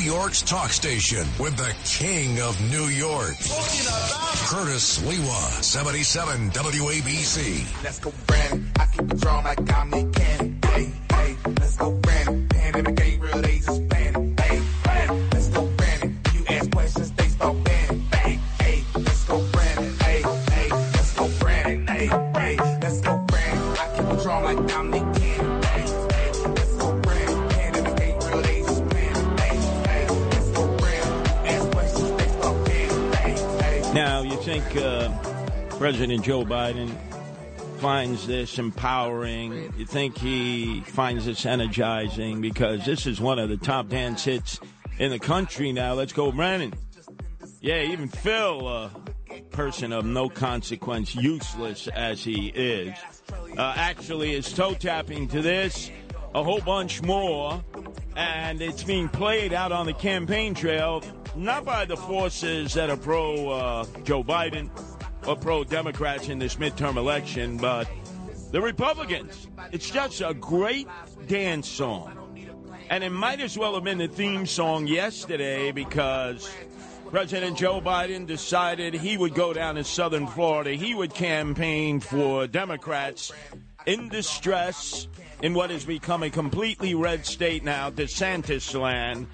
York's talk station with the king of New York. Curtis Sliwa, 77 WABC. Let's go. I keep like I'm. President Joe Biden finds this empowering? You think he finds this energizing? Because this is one of the top dance hits in the country now. Let's go, Brandon. Yeah, even Phil, uh, person of no consequence, useless as he is, uh, actually is toe tapping to this, a whole bunch more, and it's being played out on the campaign trail, not by the forces that are pro uh, Joe Biden or pro Democrats in this midterm election, but the Republicans. It's just a great dance song. And it might as well have been the theme song yesterday because President Joe Biden decided he would go down to southern Florida. He would campaign for Democrats in distress in what has become a completely red state now, DeSantis land,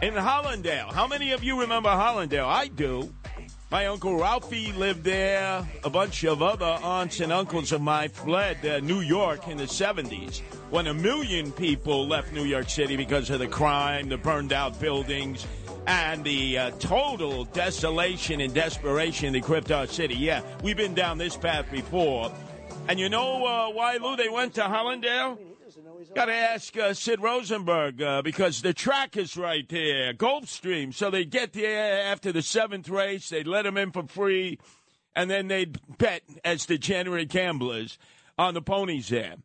in Hallandale. How many of you remember Hallandale? I do. My uncle Ralphie lived there. A bunch of other aunts and uncles of mine fled uh, New York in the 70s when a million people left New York City because of the crime, the burned out buildings, and the uh, total desolation and desperation that gripped our city. Yeah, we've been down this path before. And you know uh, why, Lou, they went to Hallandale? Got to ask uh, Sid Rosenberg uh, because the track is right there, Gulfstream. So they get there after the seventh race, they'd let him in for free, and then they'd bet as degenerate gamblers on the ponies there.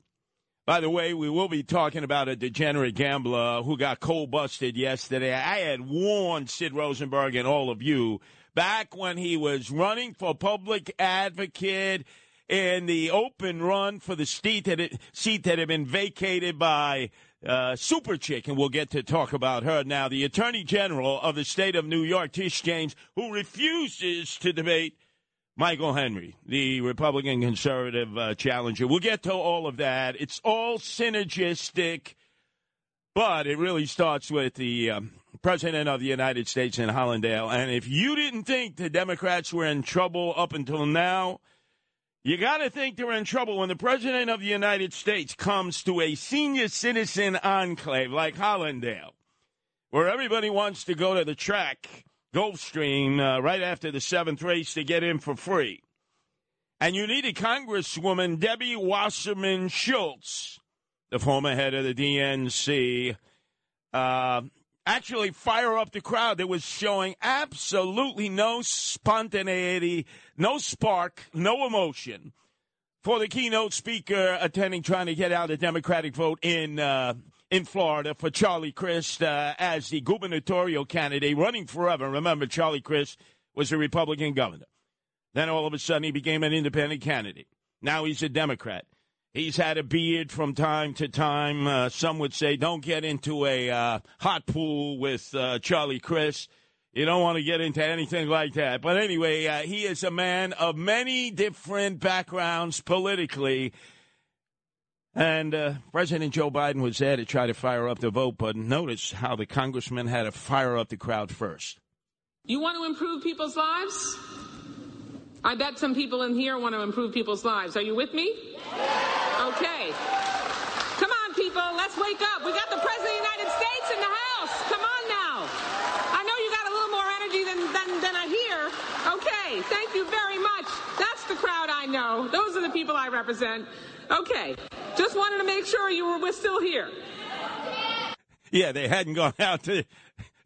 By the way, we will be talking about a degenerate gambler who got cold busted yesterday. I had warned Sid Rosenberg and all of you back when he was running for public advocate in the open run for the seat that, it, seat that had been vacated by uh, Super Chick, and we'll get to talk about her now. The Attorney General of the state of New York, Tish James, who refuses to debate Michael Henry, the Republican conservative uh, challenger. We'll get to all of that. It's all synergistic, but it really starts with the um, President of the United States in Hallandale. And if you didn't think the Democrats were in trouble up until now, you got to think they're in trouble when the President of the United States comes to a senior citizen enclave like Hallandale, where everybody wants to go to the track, Gulfstream, uh, right after the seventh race to get in for free. And you need a Congresswoman, Debbie Wasserman Schultz, the former head of the DNC, uh, actually fire up the crowd that was showing absolutely no spontaneity, no spark, no emotion for the keynote speaker attending trying to get out a Democratic vote in uh, in Florida for Charlie Crist uh, as the gubernatorial candidate running forever. Remember, Charlie Crist was a Republican governor. Then all of a sudden he became an independent candidate. Now he's a Democrat. He's had a beard from time to time. Uh, some would say, don't get into a uh, hot pool with uh, Charlie Crist. You don't want to get into anything like that. But anyway, uh, he is a man of many different backgrounds politically. And uh, President Joe Biden was there to try to fire up the vote, but notice how the congressman had to fire up the crowd first. You want to improve people's lives? I bet some people in here want to improve people's lives. Are you with me? Okay. Come on, people, let's wake up. We got the President of the United States in the house. Come on now. I know you got a little more energy than, than, than I hear. Okay, thank you very much. That's the crowd I know. Those are the people I represent. Okay, just wanted to make sure you were, we're still here. Yeah, they hadn't gone out to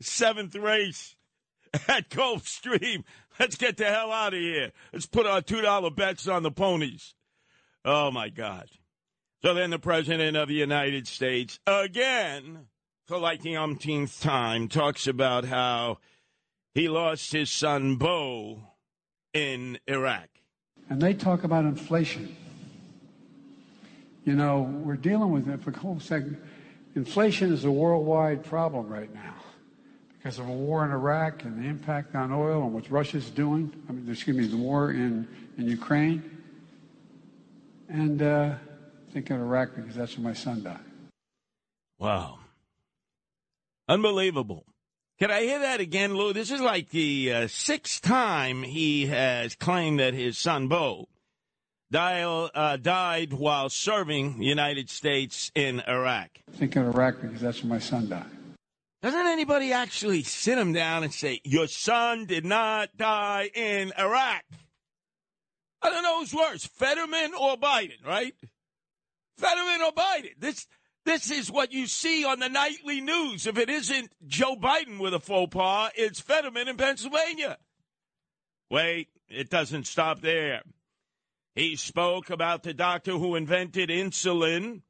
seventh race at Gulfstream. Let's get the hell out of here. Let's put our $2 bets on the ponies. Oh, my God. So then the President of the United States, again, for like the umpteenth time, talks about how he lost his son, Bo, in Iraq. And they talk about inflation. You know, we're dealing with it for a whole second. Inflation is a worldwide problem right now because of a war in Iraq and the impact on oil and what Russia's doing. I mean, excuse me, the war in, in Ukraine. And uh, thinking of Iraq because that's where my son died. Wow. Unbelievable. Can I hear that again, Lou? This is like the uh, sixth time he has claimed that his son, Bo, dial, uh, died while serving the United States in Iraq. Thinking of Iraq because that's where my son died. Doesn't anybody actually sit him down and say, Your son did not die in Iraq? I don't know who's worse, Fetterman or Biden, right? Fetterman or Biden. This this is what you see on the nightly news. If it isn't Joe Biden with a faux pas, it's Fetterman in Pennsylvania. Wait, it doesn't stop there. He spoke about the doctor who invented insulin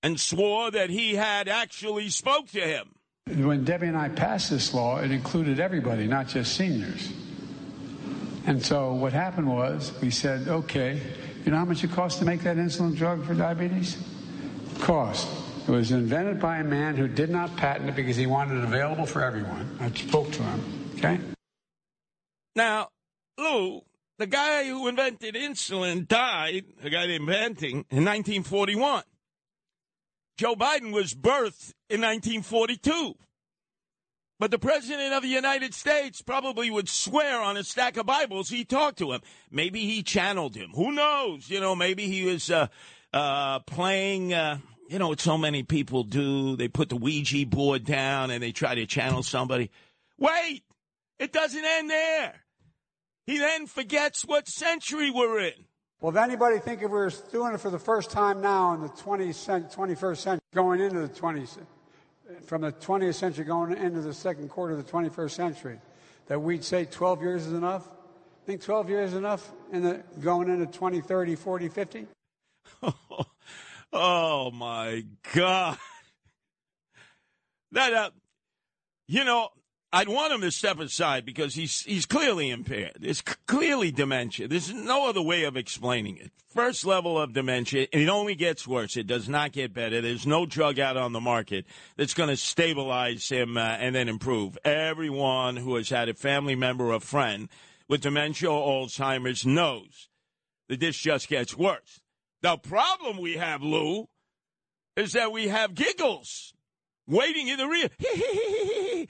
and swore that he had actually spoke to him. When Debbie and I passed this law, it included everybody, not just seniors. And so what happened was we said, okay, you know how much it costs to make that insulin drug for diabetes? Cost. It was invented by a man who did not patent it because he wanted it available for everyone. I spoke to him, okay? Now, Lou, the guy who invented insulin died, the guy inventing, in 1941. Joe Biden was birthed in 1942. But the President of the United States probably would swear on a stack of Bibles he talked to him. Maybe he channeled him. Who knows? You know, maybe he was uh, uh, playing, uh, you know, what so many people do. They put the Ouija board down and they try to channel somebody. Wait, it doesn't end there. He then forgets what century we're in. Well, if anybody think if we are doing it for the first time now in the 20th, 21st century, going into the 20th, from the 20th century going into the second quarter of the 21st century, that we'd say 12 years is enough? Think 12 years is enough in the, going into 20, 30, 40, 50? oh my God. That, uh, you know, I'd want him to step aside because he's he's clearly impaired. It's clearly dementia. There's no other way of explaining it. First level of dementia, and it only gets worse. It does not get better. There's no drug out on the market that's going to stabilize him uh, and then improve. Everyone who has had a family member or friend with dementia or Alzheimer's knows that this just gets worse. The problem we have, Lou, is that we have giggles waiting in the rear.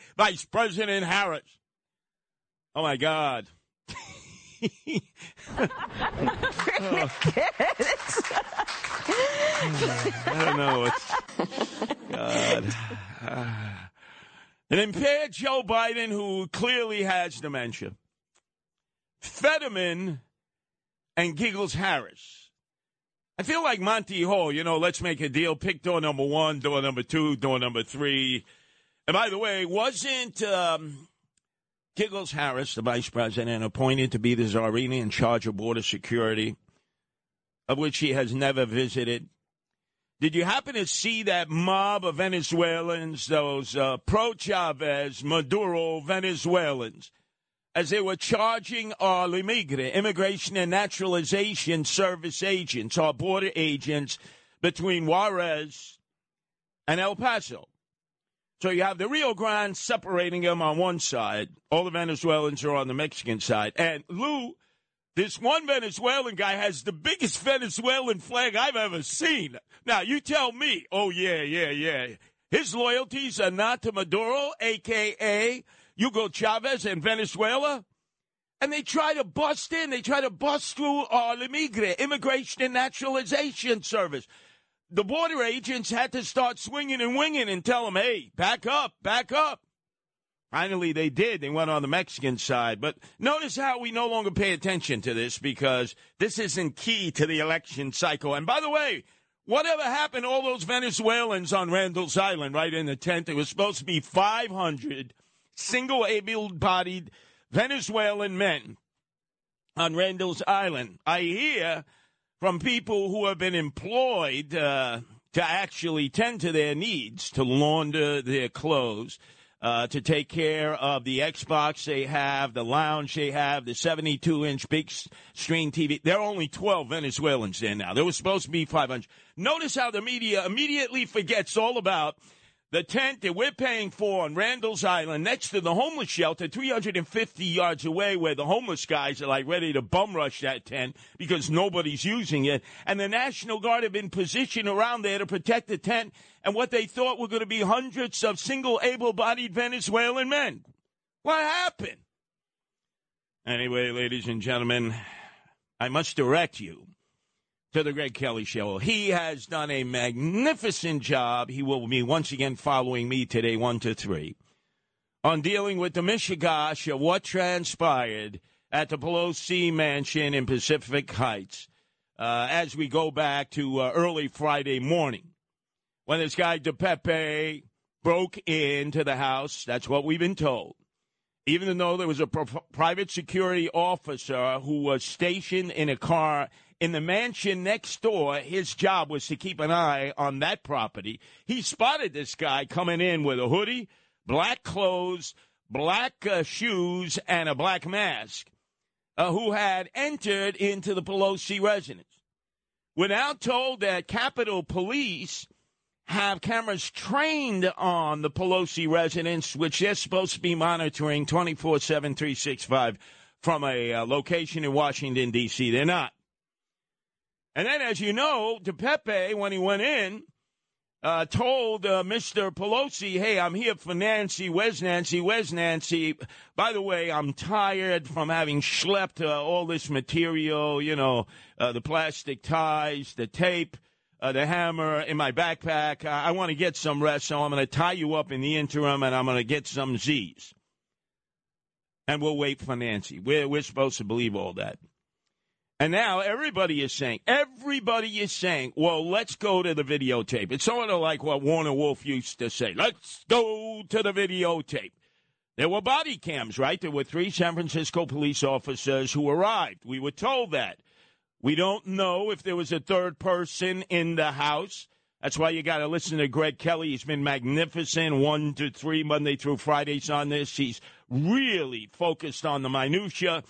Vice President Harris. Oh my God. I don't know. It's, God. An impaired Joe Biden who clearly has dementia. Fetterman and Giggles Harris I feel like Monty Hall, you know, let's make a deal. Pick door number one, door number two, door number three. And by the way, wasn't um, Giggles Harris, the vice president, appointed to be the Czarina in charge of border security, of which he has never visited? Did you happen to see that mob of Venezuelans, those uh, pro Chavez, Maduro Venezuelans? As they were charging our Limigre, Immigration and Naturalization Service agents, our border agents between Juarez and El Paso. So you have the Rio Grande separating them on one side. All the Venezuelans are on the Mexican side. And Lou, this one Venezuelan guy has the biggest Venezuelan flag I've ever seen. Now, you tell me, oh, yeah, yeah, yeah. His loyalties are not to Maduro, a.k.a. Hugo Chavez in Venezuela. And they try to bust in. They try to bust through our Limigre, Immigration and Naturalization Service. The border agents had to start swinging and winging and tell them, hey, back up, back up. Finally, they did. They went on the Mexican side. But notice how we no longer pay attention to this because this isn't key to the election cycle. And by the way, whatever happened all those Venezuelans on Randall's Island, right in the tent? It was supposed to be 500 single able bodied Venezuelan men on Randall's Island. I hear from people who have been employed uh, to actually tend to their needs, to launder their clothes, uh, to take care of the Xbox they have, the lounge they have, the 72 inch big screen TV. There are only 12 Venezuelans there now. There was supposed to be 500. Notice how the media immediately forgets all about The tent that we're paying for on Randall's Island, next to the homeless shelter, 350 yards away, where the homeless guys are like ready to bum rush that tent because nobody's using it. And the National Guard have been positioned around there to protect the tent and what they thought were going to be hundreds of single able bodied Venezuelan men. What happened? Anyway, ladies and gentlemen, I must direct you to the Greg Kelly Show. He has done a magnificent job. He will be once again following me today, 1 to 3, on dealing with the Michigash of what transpired at the Pelosi mansion in Pacific Heights uh, as we go back to uh, early Friday morning when this guy DePape broke into the house. That's what we've been told. Even though there was a private security officer who was stationed in a car in the mansion next door, his job was to keep an eye on that property. He spotted this guy coming in with a hoodie, black clothes, black uh, shoes, and a black mask, uh, who had entered into the Pelosi residence. We're now told that Capitol Police have cameras trained on the Pelosi residence, which they're supposed to be monitoring 24 7, 365 from a uh, location in Washington, D.C. They're not. And then, as you know, DePape, when he went in, uh, told uh, Mr. Pelosi, hey, I'm here for Nancy. Where's Nancy? Where's Nancy? By the way, I'm tired from having schlepped uh, all this material, you know, uh, the plastic ties, the tape, uh, the hammer in my backpack. I want to get some rest, so I'm going to tie you up in the interim and I'm going to get some Z's. And we'll wait for Nancy. We're, we're supposed to believe all that. And now everybody is saying, everybody is saying, well, let's go to the videotape. It's sort of like what Warner Wolf used to say let's go to the videotape. There were body cams, right? There were three San Francisco police officers who arrived. We were told that. We don't know if there was a third person in the house. That's why you got to listen to Greg Kelly. He's been magnificent, one to three Monday through Fridays on this. He's really focused on the minutia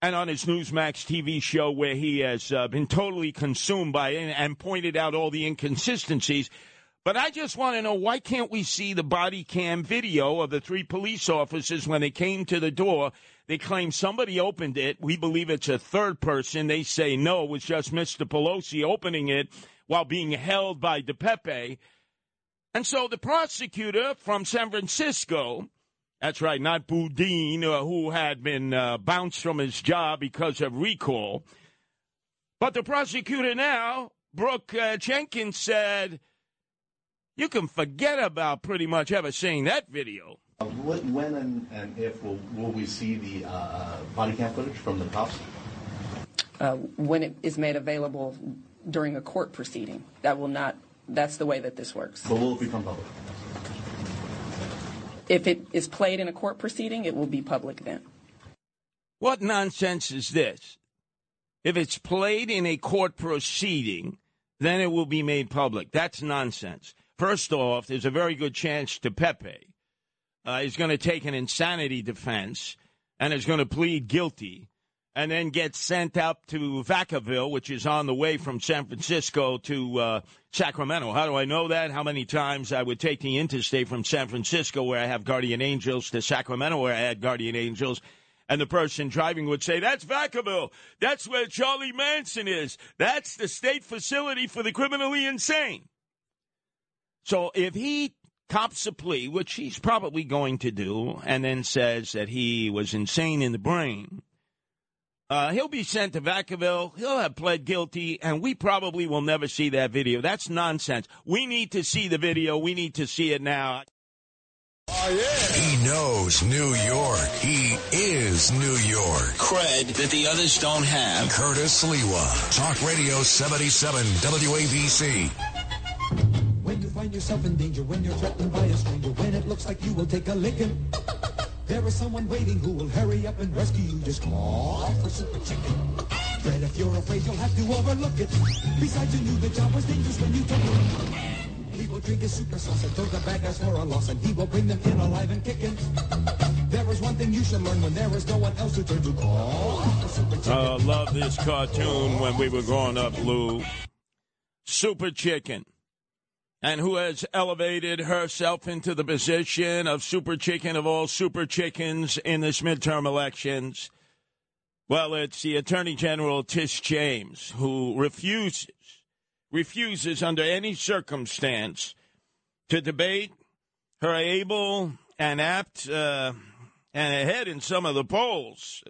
and on his Newsmax TV show, where he has uh, been totally consumed by it and pointed out all the inconsistencies. But I just want to know why can't we see the body cam video of the three police officers when they came to the door? They claim somebody opened it. We believe it's a third person. They say no, it was just Mr. Pelosi opening it while being held by DePape. And so the prosecutor from San Francisco that's right, not Boudin, uh, who had been uh, bounced from his job because of recall. But the prosecutor now, Brooke uh, Jenkins, said, you can forget about pretty much ever seeing that video. Uh, when and, and if will, will, we see the uh, uh, body cam footage from the cops? when it is made available during a court proceeding. That will not, that's the way that this works. But will it become public? If it is played in a court proceeding, it will be public then. What nonsense is this? If it's played in a court proceeding, then it will be made public. That's nonsense. First off, there's a very good chance DePape uh, is going to take an insanity defense and is going to plead guilty and then get sent up to Vacaville, which is on the way from San Francisco to uh, Sacramento. How do I know that? How many times I would take the interstate from San Francisco, where I have guardian angels, to Sacramento, where I had guardian angels, and the person driving would say, That's Vacaville. That's where Charlie Manson is. That's the state facility for the criminally insane. So if he cops a plea, which he's probably going to do, and then says that he was insane in the brain, uh, he'll be sent to Vacaville. He'll have pled guilty, and we probably will never see that video. That's nonsense. We need to see the video. We need to see it now. Oh, yeah. He knows New York. He is New York. Cred that the others don't have. Curtis Sliwa. Talk Radio 77 WABC. When you find yourself in danger, when you're threatened by a stranger, when it looks like you will take a licking. There is someone waiting who will hurry up and rescue you. Just call for Super Chicken. Fred, if you're afraid, you'll have to overlook it. Besides, you knew the job was dangerous when you took it. He will drink his super sauce and throw the bad guys for a loss, and he will bring them in alive and kicking. There is one thing you should learn when there is no one else to turn to. Call for Super Chicken. I uh, love this cartoon when we were growing up, Lou. Super Chicken. And who has elevated herself into the position of super chicken of all super chickens in this midterm elections. Well, it's the Attorney General Tish James who refuses refuses under any circumstance to debate her able and apt uh, and ahead in some of the polls.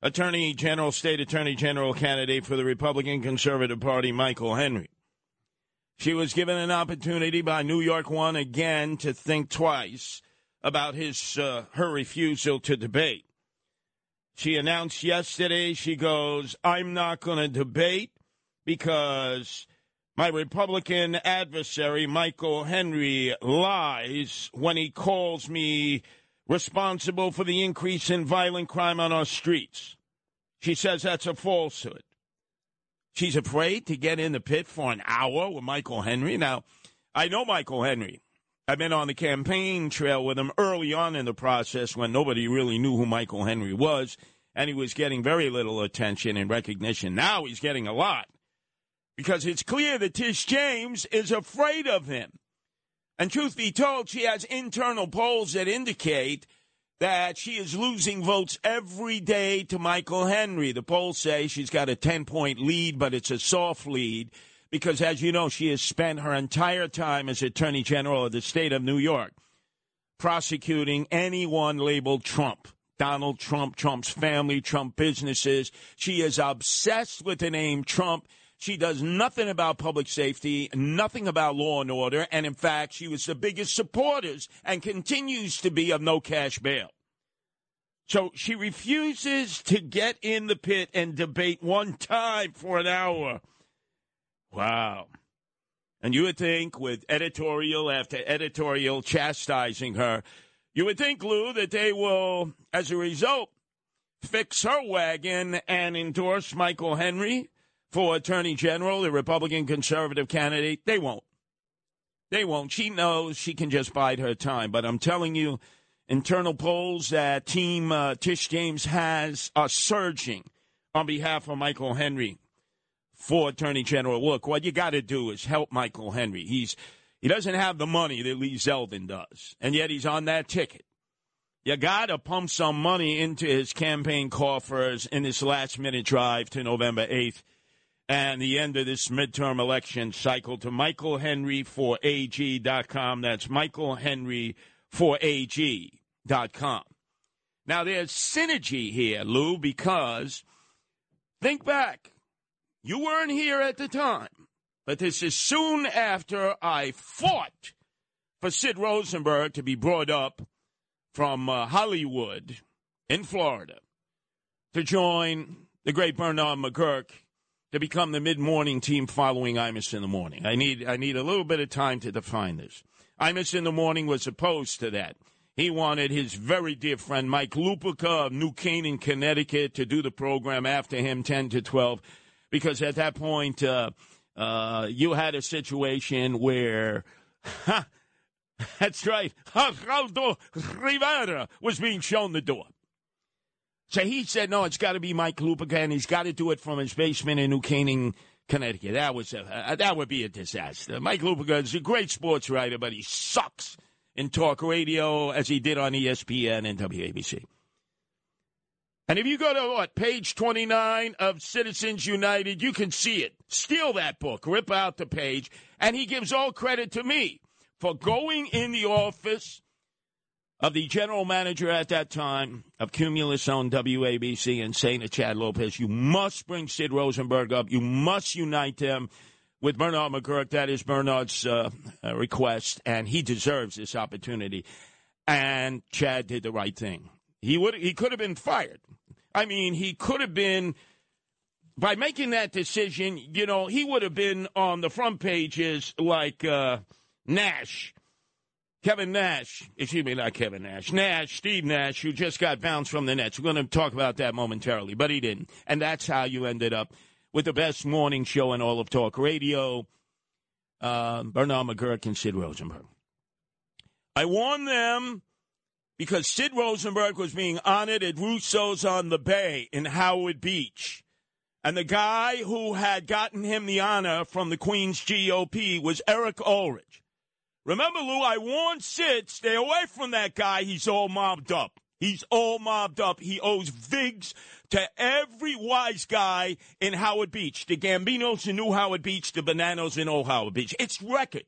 Attorney General, State Attorney General candidate for the Republican Conservative Party, Michael Henry. She was given an opportunity by New York One again to think twice about his uh, her refusal to debate. She announced yesterday, she goes, I'm not going to debate because my Republican adversary, Michael Henry, lies when he calls me responsible for the increase in violent crime on our streets. She says that's a falsehood. She's afraid to get in the pit for an hour with Michael Henry. Now, I know Michael Henry. I've been on the campaign trail with him early on in the process when nobody really knew who Michael Henry was, and he was getting very little attention and recognition. Now he's getting a lot because it's clear that Tish James is afraid of him. And truth be told, she has internal polls that indicate that she is losing votes every day to Michael Henry. The polls say she's got a 10 point lead, but it's a soft lead because, as you know, she has spent her entire time as Attorney General of the state of New York prosecuting anyone labeled Trump. Donald Trump, Trump's family, Trump businesses. She is obsessed with the name Trump. She does nothing about public safety, nothing about law and order, and in fact, she was the biggest supporters and continues to be of no cash bail. So she refuses to get in the pit and debate one time for an hour. Wow. And you would think, with editorial after editorial chastising her, you would think, Lou, that they will, as a result, fix her wagon and endorse Michael Henry for Attorney General, the Republican conservative candidate. They won't. They won't. She knows she can just bide her time. But I'm telling you, internal polls that Team uh, Tish James has are surging on behalf of Michael Henry for Attorney General. Look, what you got to do is help Michael Henry. He's he doesn't have the money that Lee Zeldin does, and yet he's on that ticket. You got to pump some money into his campaign coffers in this last minute drive to November 8th and the end of this midterm election cycle to Michael Henry for AG.com. That's Michael Henry for AG.com. Now, there's synergy here, Lou, because think back. You weren't here at the time, but this is soon after I fought for Sid Rosenberg to be brought up from uh, Hollywood in Florida to join the great Bernard McGuirk to become the mid-morning team following Imus in the morning. I need I need a little bit of time to define this. Imus in the morning was opposed to that. He wanted his very dear friend Mike Lupica of New Canaan, Connecticut, to do the program after him, ten to twelve, because at that point uh, uh, you had a situation where. Ha, that's right. Geraldo Rivera was being shown the door. So he said, no, it's got to be Mike Lupica, and he's got to do it from his basement in New Canaan, Connecticut. That was a, that would be a disaster. Mike Lupica is a great sports writer, but he sucks in talk radio as he did on ESPN and WABC. And if you go to what page 29 of Citizens United, you can see it. Steal that book, rip out the page, and he gives all credit to me for going in the office of the general manager at that time of Cumulus on WABC and saying to Chad Lopez, you must bring Sid Rosenberg up. You must unite them with Bernard McGuirk. That is Bernard's uh, uh, request, and he deserves this opportunity. And Chad did the right thing. He would he could have been fired. I mean, he could have been by making that decision. You know, he would have been on the front pages like uh, Nash Kevin Nash, excuse me, not Kevin Nash, Nash, Steve Nash, who just got bounced from the Nets. We're going to talk about that momentarily, but he didn't. And that's how you ended up with the best morning show in all of talk radio, uh, Bernard McGuirk and Sid Rosenberg. I warned them because Sid Rosenberg was being honored at Russo's on the Bay in Howard Beach. And the guy who had gotten him the honor from the Queen's GOP was Eric Ulrich. Remember, Lou, I warned Sid, stay away from that guy. He's all mobbed up. He's all mobbed up. He owes Vigs to every wise guy in Howard Beach. The Gambinos in New Howard Beach, the Bonannos in Old Howard Beach. It's record.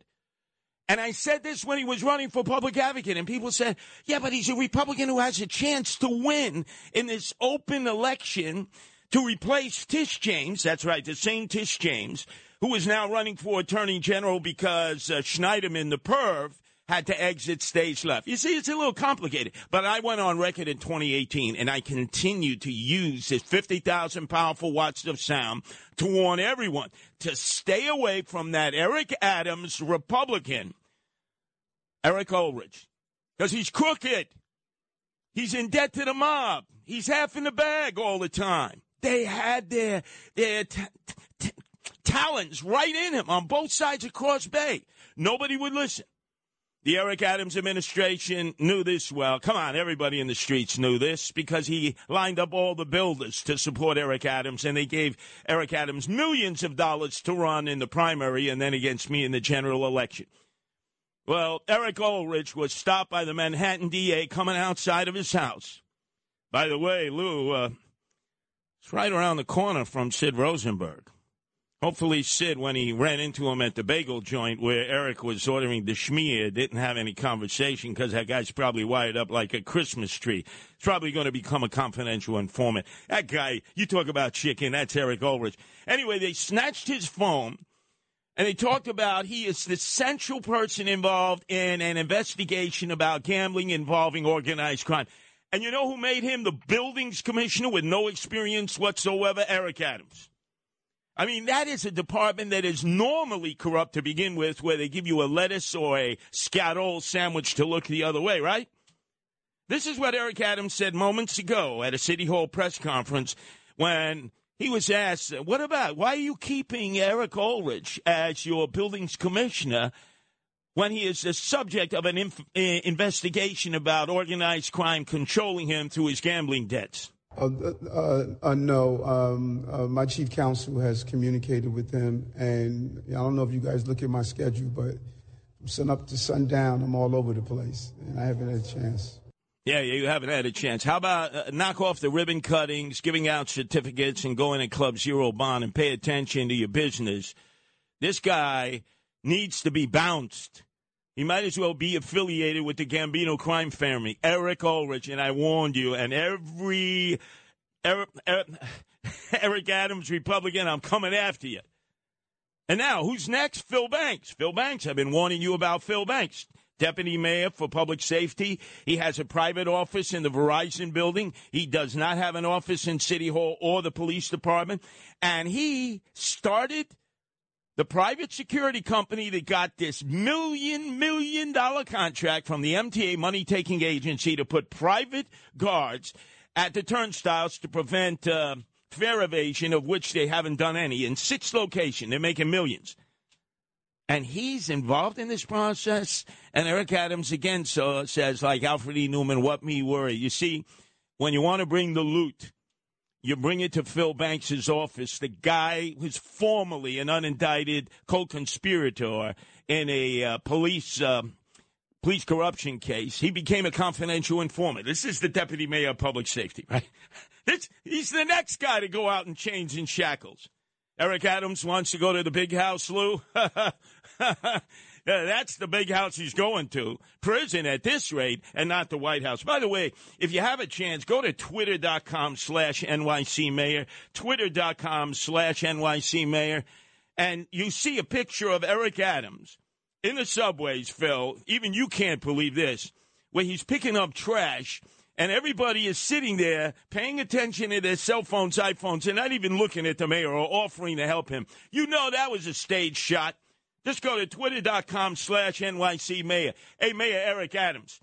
And I said this when he was running for public advocate, and people said, yeah, but he's a Republican who has a chance to win in this open election to replace Tish James. That's right, the same Tish James, who is now running for attorney general because uh, Schneiderman, the perv, had to exit stage left. You see, it's a little complicated. But I went on record in 2018, and I continue to use this 50,000 powerful watts of sound to warn everyone to stay away from that Eric Adams Republican, Eric Ulrich, because he's crooked. He's in debt to the mob. He's half in the bag all the time. They had their their t- t- talons right in him on both sides of Cross Bay. Nobody would listen. The Eric Adams administration knew this well. Come on, everybody in the streets knew this because he lined up all the builders to support Eric Adams, and they gave Eric Adams millions of dollars to run in the primary and then against me in the general election. Well, Eric Ulrich was stopped by the Manhattan DA coming outside of his house. By the way, Lou, uh, it's right around the corner from Sid Rosenberg. Hopefully, Sid, when he ran into him at the bagel joint where Eric was ordering the schmear, didn't have any conversation because that guy's probably wired up like a Christmas tree. He's probably going to become a confidential informant. That guy, you talk about chicken, that's Eric Ulrich. Anyway, they snatched his phone and they talked about he is the central person involved in an investigation about gambling involving organized crime. And you know who made him the buildings commissioner with no experience whatsoever? Eric Adams. I mean, that is a department that is normally corrupt to begin with, where they give you a lettuce or a scatol sandwich to look the other way, right? This is what Eric Adams said moments ago at a City Hall press conference when he was asked, What about, why are you keeping Eric Ulrich as your buildings commissioner when he is the subject of an inf- eh, investigation about organized crime controlling him through his gambling debts? Uh, uh, uh, no, um, my chief counsel has communicated with them, and I don't know if you guys look at my schedule, but from sun up to sundown, I'm all over the place, and I haven't had a chance. Yeah, yeah, you haven't had a chance. How about uh, knock off the ribbon cuttings, giving out certificates, and going to Club Zero Bond and pay attention to your business? This guy needs to be bounced. He might as well be affiliated with the Gambino crime family, Eric Ulrich. And I warned you, and every Eric, Eric, Eric Adams Republican, I'm coming after you. And now, who's next? Phil Banks. Phil Banks. I've been warning you about Phil Banks. Deputy Mayor for Public Safety. He has a private office in the Verizon building. He does not have an office in City Hall or the police department. And he started the private security company that got this million, million dollar contract from the MTA money taking agency to put private guards at the turnstiles to prevent uh, fare evasion, of which they haven't done any, in six locations. They're making millions. And he's involved in this process. And Eric Adams again so, says, like Alfred E. Neuman, what me worry. You see, when you want to bring the loot, you bring it to Phil Banks's office, the guy who's formerly an unindicted co-conspirator in a uh, police uh, police corruption case. He became a confidential informant. This is the deputy mayor of public safety, right? This, he's the next guy to go out in chains and shackles. Eric Adams wants to go to the big house, Lou. Yeah, that's the big house he's going to. Prison at this rate and not the White House. By the way, if you have a chance, go to twitter.com slash NYC Mayor, twitter.com slash NYC Mayor, and you see a picture of Eric Adams in the subways, Phil. Even you can't believe this, where he's picking up trash and everybody is sitting there paying attention to their cell phones, iPhones, and not even looking at the mayor or offering to help him. You know that was a stage shot. Just go to twitter.com slash NYC Mayor. Hey, Mayor Eric Adams,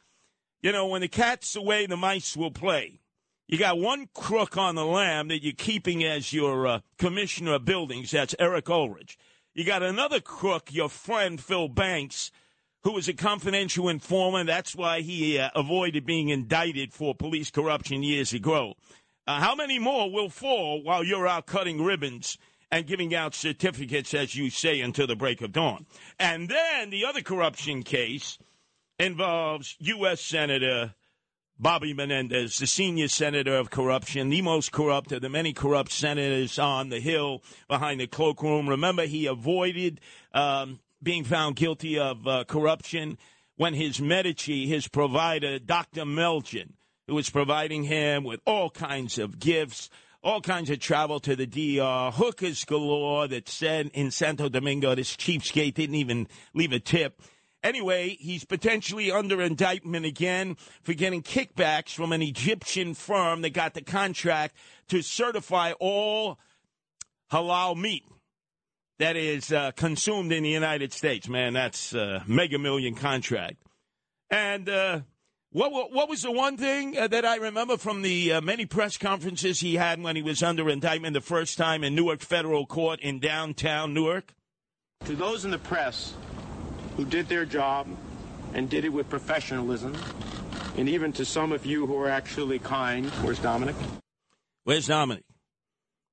you know, when the cat's away, the mice will play. You got one crook on the lam that you're keeping as your uh, commissioner of buildings. That's Eric Ulrich. You got another crook, your friend Phil Banks, who was a confidential informant. That's why he uh, avoided being indicted for police corruption years ago. Uh, how many more will fall while you're out cutting ribbons and giving out certificates, as you say, until the break of dawn. And then the other corruption case involves U.S. Senator Bobby Menendez, the senior senator of corruption, the most corrupt of the many corrupt senators on the Hill behind the cloakroom. Remember, he avoided um, being found guilty of uh, corruption when his Medici, his provider, Dr. Melgen, who was providing him with all kinds of gifts, all kinds of travel to the DR, hookers galore that said in Santo Domingo this cheapskate didn't even leave a tip. Anyway, he's potentially under indictment again for getting kickbacks from an Egyptian firm that got the contract to certify all halal meat that is uh, consumed in the United States. Man, that's a mega million contract. And uh, what, what, what was the one thing uh, that I remember from the uh, many press conferences he had when he was under indictment the first time in Newark Federal Court in downtown Newark? To those in the press who did their job and did it with professionalism, and even to some of you who are actually kind, where's Dominic? Where's Dominic?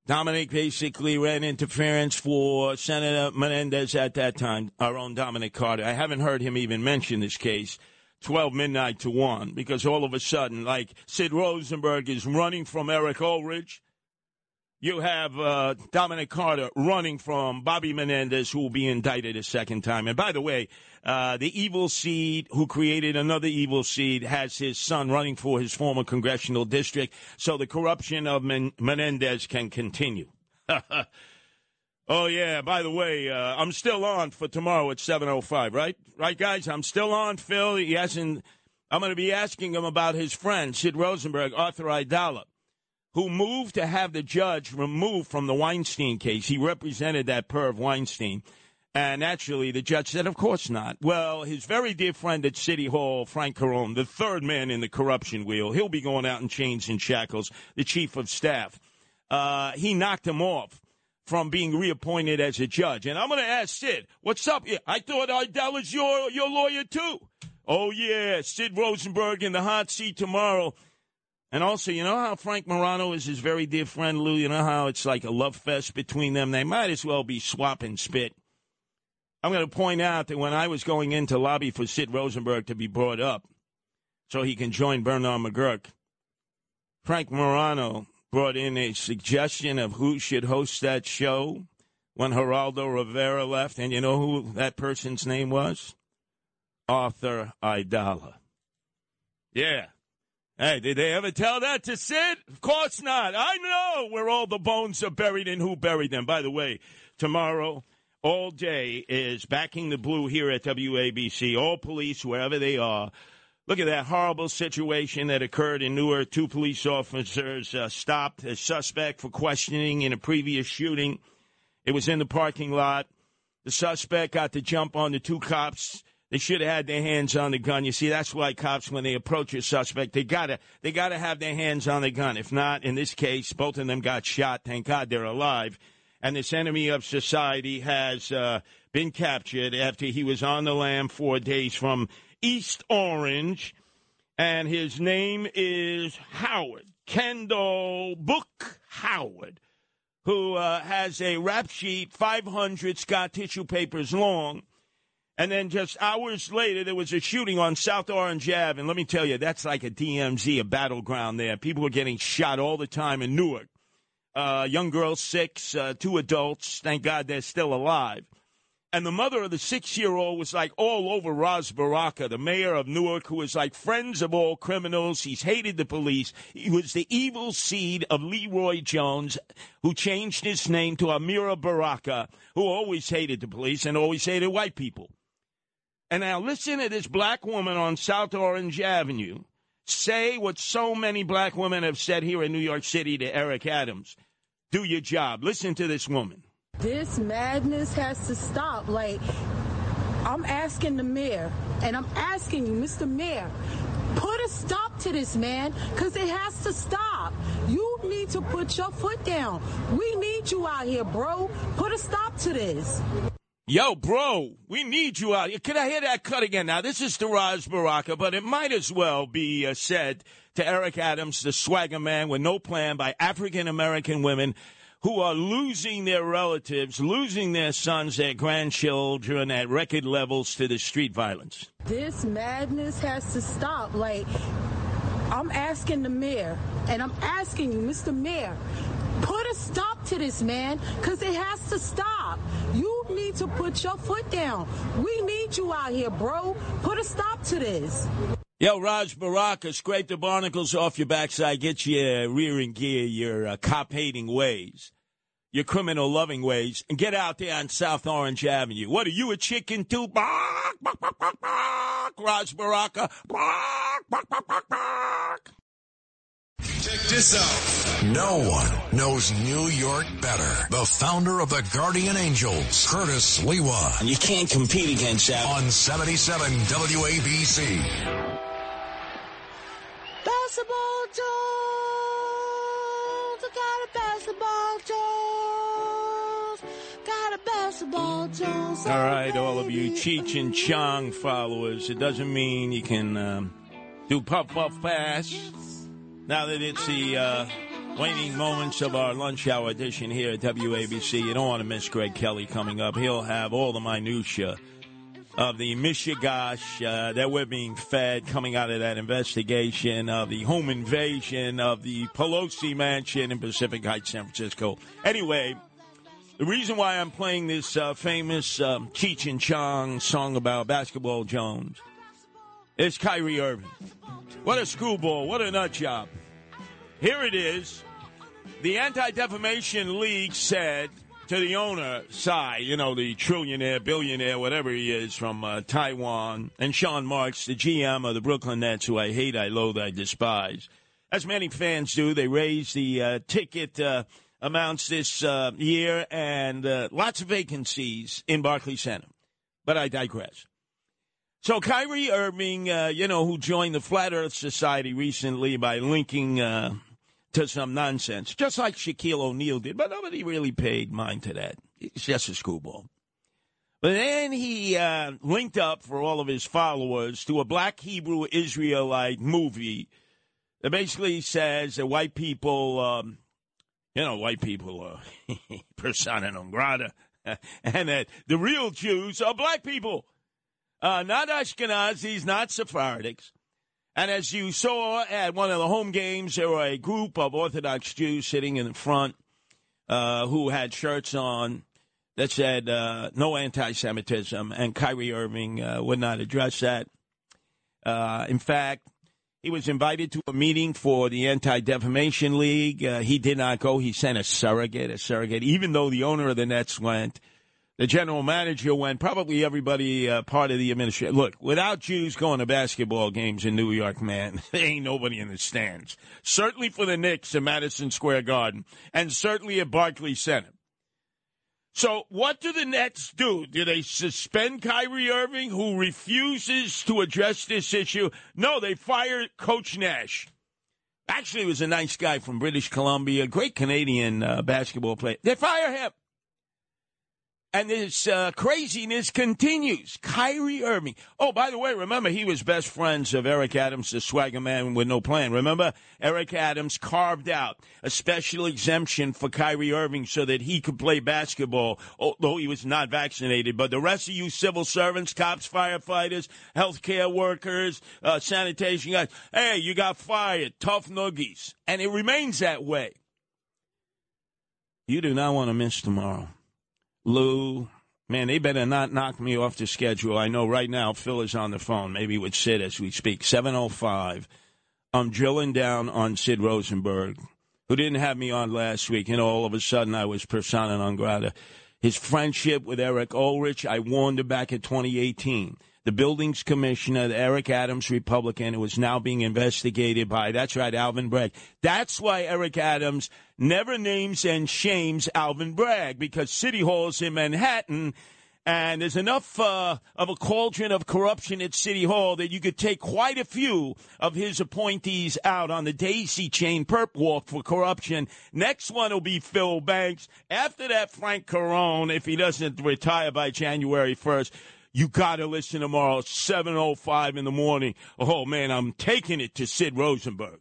Dominic basically ran interference for Senator Menendez at that time, our own Dominic Carter. I haven't heard him even mention this case. 12 midnight to 1 because all of a sudden, like Sid Rosenberg is running from Eric Ulrich. You have uh, Dominic Carter running from Bobby Menendez, who will be indicted a second time. And by the way, uh, the evil seed who created another evil seed has his son running for his former congressional district, so the corruption of Men- Menendez can continue. Oh yeah. By the way, uh, I'm still on for tomorrow at 7:05. Right, right, guys. I'm still on. Phil. He hasn't. I'm going to be asking him about his friend Sid Rosenberg, Arthur Aidala, who moved to have the judge removed from the Weinstein case. He represented that perv Weinstein. And actually, the judge said, of course not. Well, his very dear friend at City Hall, Frank Carone, the third man in the corruption wheel, he'll be going out in chains and shackles, the chief of staff. Uh, he knocked him off from being reappointed as a judge. And I'm going to ask Sid, what's up? I thought Idell was your, your lawyer too. Oh, yeah, Sid Rosenberg in the hot seat tomorrow. And also, you know how Frank Morano is his very dear friend Lou? You know how it's like a love fest between them? They might as well be swapping spit. I'm going to point out that when I was going in to lobby for Sid Rosenberg to be brought up so he can join Bernard McGuirk, Frank Morano brought in a suggestion of who should host that show when Geraldo Rivera left. And you know who that person's name was? Arthur Aidala. Yeah. Hey, did they ever tell that to Sid? Of course not. I know where all the bones are buried and who buried them. By the way, tomorrow, all day is backing the blue here at WABC. All police, wherever they are. Look at that horrible situation that occurred in Newark. Two police officers uh, stopped a suspect for questioning in a previous shooting. It was in the parking lot. The suspect got to jump on the two cops. They should have had their hands on the gun. You see, that's why cops, when they approach a suspect, they gotta they gotta have their hands on the gun. If not, in this case, both of them got shot. Thank God they're alive. And this enemy of society has uh, been captured after he was on the lam four days from East Orange, and his name is Howard Kendall Book Howard, who uh, has a rap sheet 500 Scott tissue papers long. And then just hours later, there was a shooting on South Orange Ave. And let me tell you, that's like a DMZ, a battleground there. People were getting shot all the time in Newark. Uh, young girls, six, uh, two adults. Thank God they're still alive. And the mother of the six year old was like all over Ras Baraka, the mayor of Newark, who was like friends of all criminals. He's hated the police. He was the evil seed of LeRoi Jones, who changed his name to Amiri Baraka, who always hated the police and always hated white people. And now listen to this black woman on South Orange Avenue say what so many black women have said here in New York City to Eric Adams. Do your job. Listen to this woman. This madness has to stop. Like, I'm asking the mayor, and I'm asking you, Mr. Mayor, put a stop to this, man, because it has to stop. You need to put your foot down. We need you out here, bro. Put a stop to this. Yo, bro, we need you out here. Can I hear that cut again? Now, this is Ras Baraka, but it might as well be uh, said to Eric Adams, the swagger man with no plan by African American women who are losing their relatives, losing their sons, their grandchildren at record levels to the street violence. This madness has to stop. Like, I'm asking the mayor, and I'm asking you, Mr. Mayor, put a stop to this, man, because it has to stop. You need to put your foot down. We need you out here, bro. Put a stop to this. Yo, Raj Baraka, scrape the barnacles off your backside, get your rear in gear, your uh, cop hating ways, your criminal loving ways, and get out there on South Orange Avenue. What are you, a chicken too? Bark, bark, bark, bark, bark. Ras Baraka. Bark, bark, bark, bark, bark. Check this out. No one knows New York better. The founder of the Guardian Angels, Curtis Sliwa. And you can't compete against that. On 77 WABC. Basketball Jones, I got a basketball Jones, got a basketball Jones. All right, all of you Cheech and Chong followers, it doesn't mean you can um, do puff puff pass. Now that it's the uh, waning moments of our lunch hour edition here at WABC, you don't want to miss Greg Kelly coming up. He'll have all the minutia of the Michigash uh, that we're being fed coming out of that investigation of the home invasion of the Pelosi mansion in Pacific Heights, San Francisco. Anyway, the reason why I'm playing this uh, famous um, Cheech and Chong song about basketball Jones is Kyrie Irving. What a screwball. What a nut job. Here it is. The Anti Defamation League said to the owner, Tsai, you know, the trillionaire, billionaire, whatever he is from uh, Taiwan, and Sean Marks, the GM of the Brooklyn Nets, who I hate, I loathe, I despise. As many fans do, they raise the uh, ticket uh, amounts this uh, year and uh, lots of vacancies in Barclays Center. But I digress. So Kyrie Irving, uh, you know, who joined the Flat Earth Society recently by linking to some nonsense, just like Shaquille O'Neal did, but nobody really paid mind to that. It's just a screwball. But then he uh, linked up for all of his followers to a black Hebrew Israelite movie that basically says that white people, um, you know, white people are persona non grata, and that the real Jews are black people, uh, not Ashkenazis, not Sephardics. And as you saw at one of the home games, there were a group of Orthodox Jews sitting in the front uh, who had shirts on that said uh, no anti Semitism, and Kyrie Irving uh, would not address that. Uh, in fact, he was invited to a meeting for the Anti Defamation League. Uh, he did not go. He sent a surrogate, a surrogate, even though the owner of the Nets went. The general manager went, probably everybody uh, part of the administration. Look, without Jews going to basketball games in New York, man, there ain't nobody in the stands. Certainly for the Knicks at Madison Square Garden, and certainly at Barclays Center. So, what do the Nets do? Do they suspend Kyrie Irving, who refuses to address this issue? No, they fire Coach Nash. Actually, was a nice guy from British Columbia, great Canadian uh, basketball player. They fire him. And this uh, craziness continues. Kyrie Irving. Oh, by the way, remember he was best friends of Eric Adams, the swagger man with no plan. Remember, Eric Adams carved out a special exemption for Kyrie Irving so that he could play basketball, although he was not vaccinated. But the rest of you civil servants, cops, firefighters, healthcare workers, uh, sanitation guys, hey, you got fired. Tough noogies. And it remains that way. You do not want to miss tomorrow. Lou, man, they better not knock me off the schedule. I know right now Phil is on the phone, maybe with Sid as we speak. 705. I'm drilling down on Sid Rosenberg, who didn't have me on last week, and all of a sudden I was persona non grata. His friendship with Eric Ulrich, I warned him back in 2018 the buildings commissioner, Eric Adams, Republican, who is now being investigated by, that's right, Alvin Bragg. That's why Eric Adams never names and shames Alvin Bragg, because City Hall's in Manhattan, and there's enough uh, of a cauldron of corruption at City Hall that you could take quite a few of his appointees out on the daisy chain perp walk for corruption. Next one will be Phil Banks. After that, Frank Carone, if he doesn't retire by January 1st. You got to listen tomorrow, 7.05 in the morning. Oh, man, I'm taking it to Sid Rosenberg.